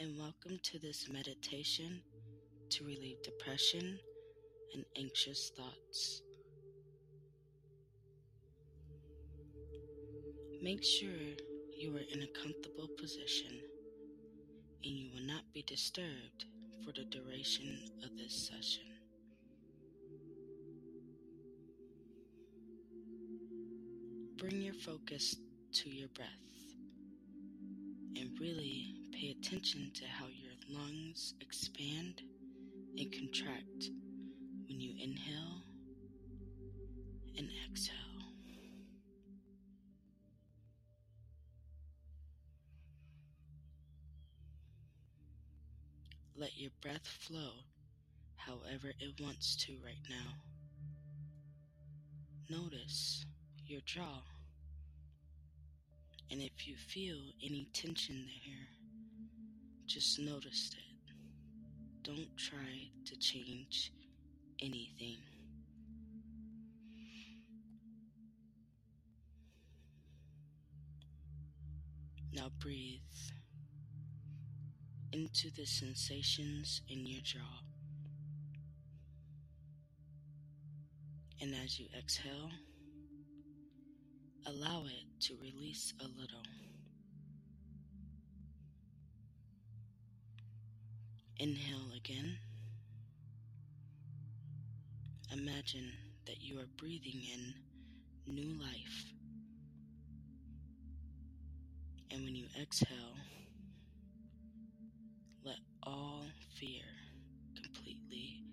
and welcome to this meditation to relieve depression and anxious thoughts. Make sure you are in a comfortable position and you will not be disturbed for the duration of this session. Bring your focus to your breath and really pay attention to how your lungs expand and contract when you inhale and exhale. Let your breath flow however it wants to right now. Notice your jaw. And if you feel any tension there, just notice it. Don't try to change anything. Now breathe into the sensations in your jaw. And as you exhale, allow it to release a little. Inhale again. Imagine that you are breathing in new life. And when you exhale, let all fear completely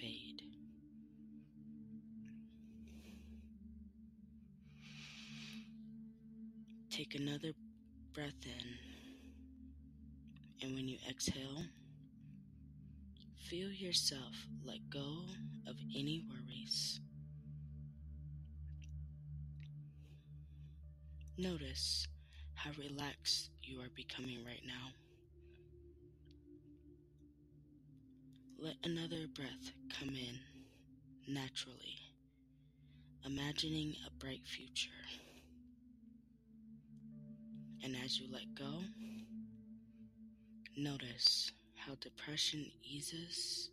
fade. Take another breath in, and when you exhale, feel yourself let go of any worries. Notice how relaxed you are becoming right now. Let another breath come in naturally, imagining a bright future. And as you let go, notice depression eases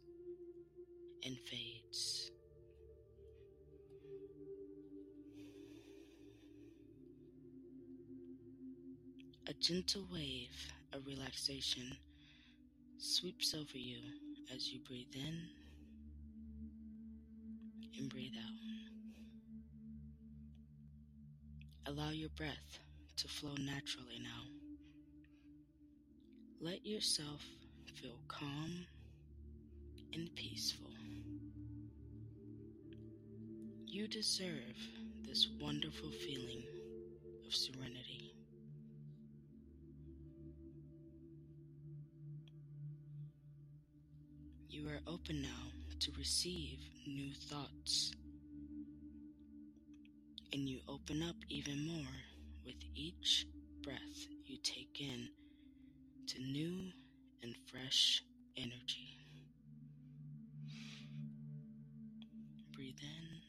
and fades. A gentle wave of relaxation sweeps over you as you breathe in and breathe out. Allow your breath to flow naturally now. Let yourself feel calm and peaceful. You deserve this wonderful feeling of serenity. You are open now to receive new thoughts. And you open up even more with each breath you take in to new and fresh energy. Breathe in,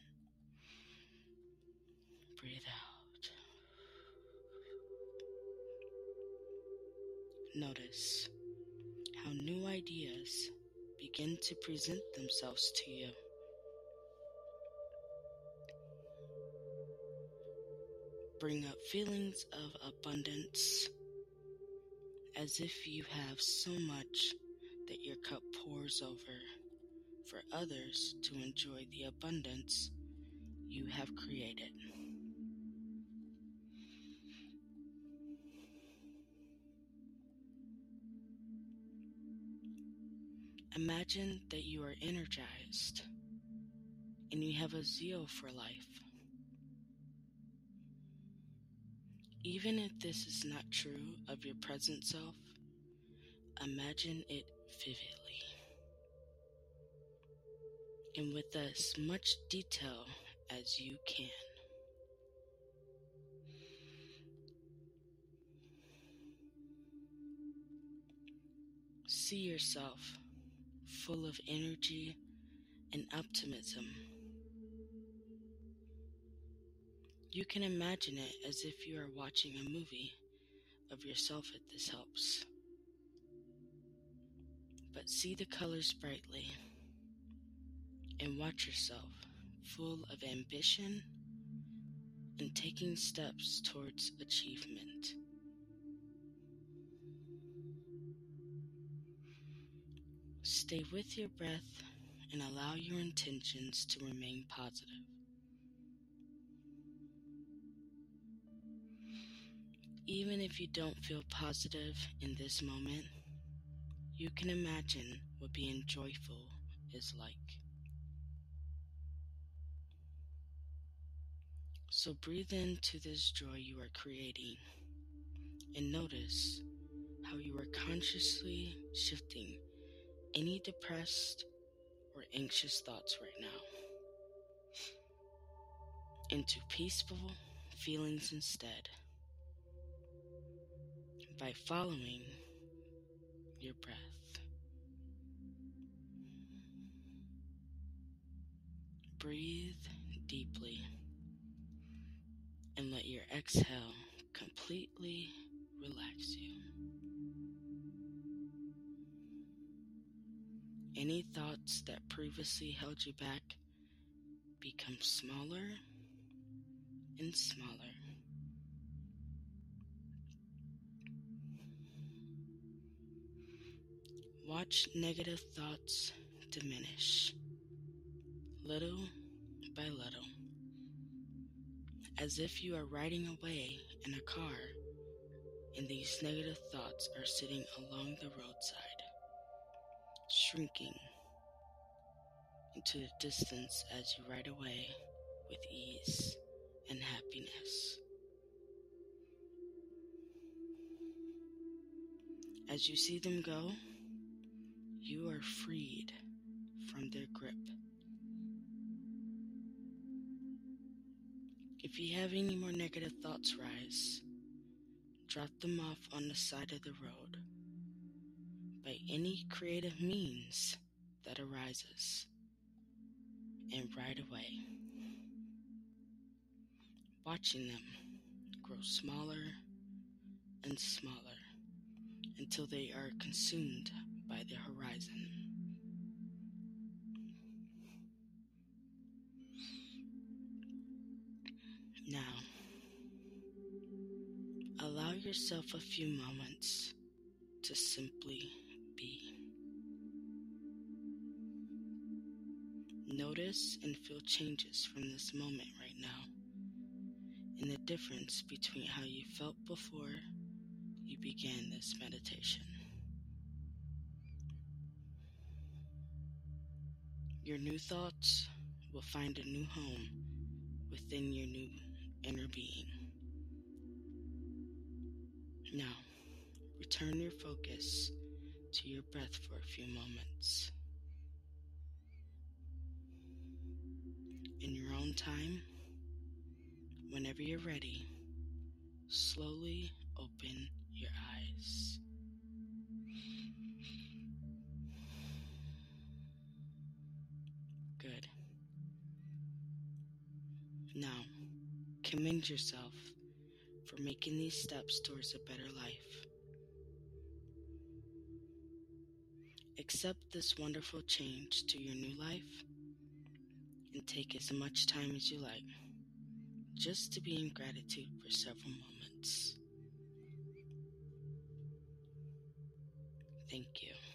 breathe out. Notice how new ideas begin to present themselves to you. Bring up feelings of abundance as if you have so much that your cup pours over for others to enjoy the abundance you have created. Imagine that you are energized and you have a zeal for life. Even if this is not true of your present self, imagine it vividly. And with as much detail as you can. See yourself full of energy and optimism. You can imagine it as if you are watching a movie of yourself if this helps. but see the colors brightly and watch yourself full of ambition and taking steps towards achievement. Stay with your breath and allow your intentions to remain positive. Even if you don't feel positive in this moment, you can imagine what being joyful is like. So breathe into this joy you are creating and notice how you are consciously shifting any depressed or anxious thoughts right now into peaceful feelings instead by following your breath. Breathe deeply and let your exhale completely relax you. Any thoughts that previously held you back become smaller and smaller. Watch negative thoughts diminish little by little as if you are riding away in a car and these negative thoughts are sitting along the roadside, shrinking into the distance as you ride away with ease and happiness. As you see them go, you are freed from their grip. If you have any more negative thoughts rise, drop them off on the side of the road by any creative means that arises and ride away, watching them grow smaller and smaller until they are consumed by the horizon. Now, allow yourself a few moments to simply be. Notice and feel changes from this moment right now and the difference between how you felt before you began this meditation. Your new thoughts will find a new home within your new inner being. Now, return your focus to your breath for a few moments. In your own time, whenever you're ready, slowly open your eyes. Now, commend yourself for making these steps towards a better life. Accept this wonderful change to your new life and take as much time as you like just to be in gratitude for several moments. Thank you.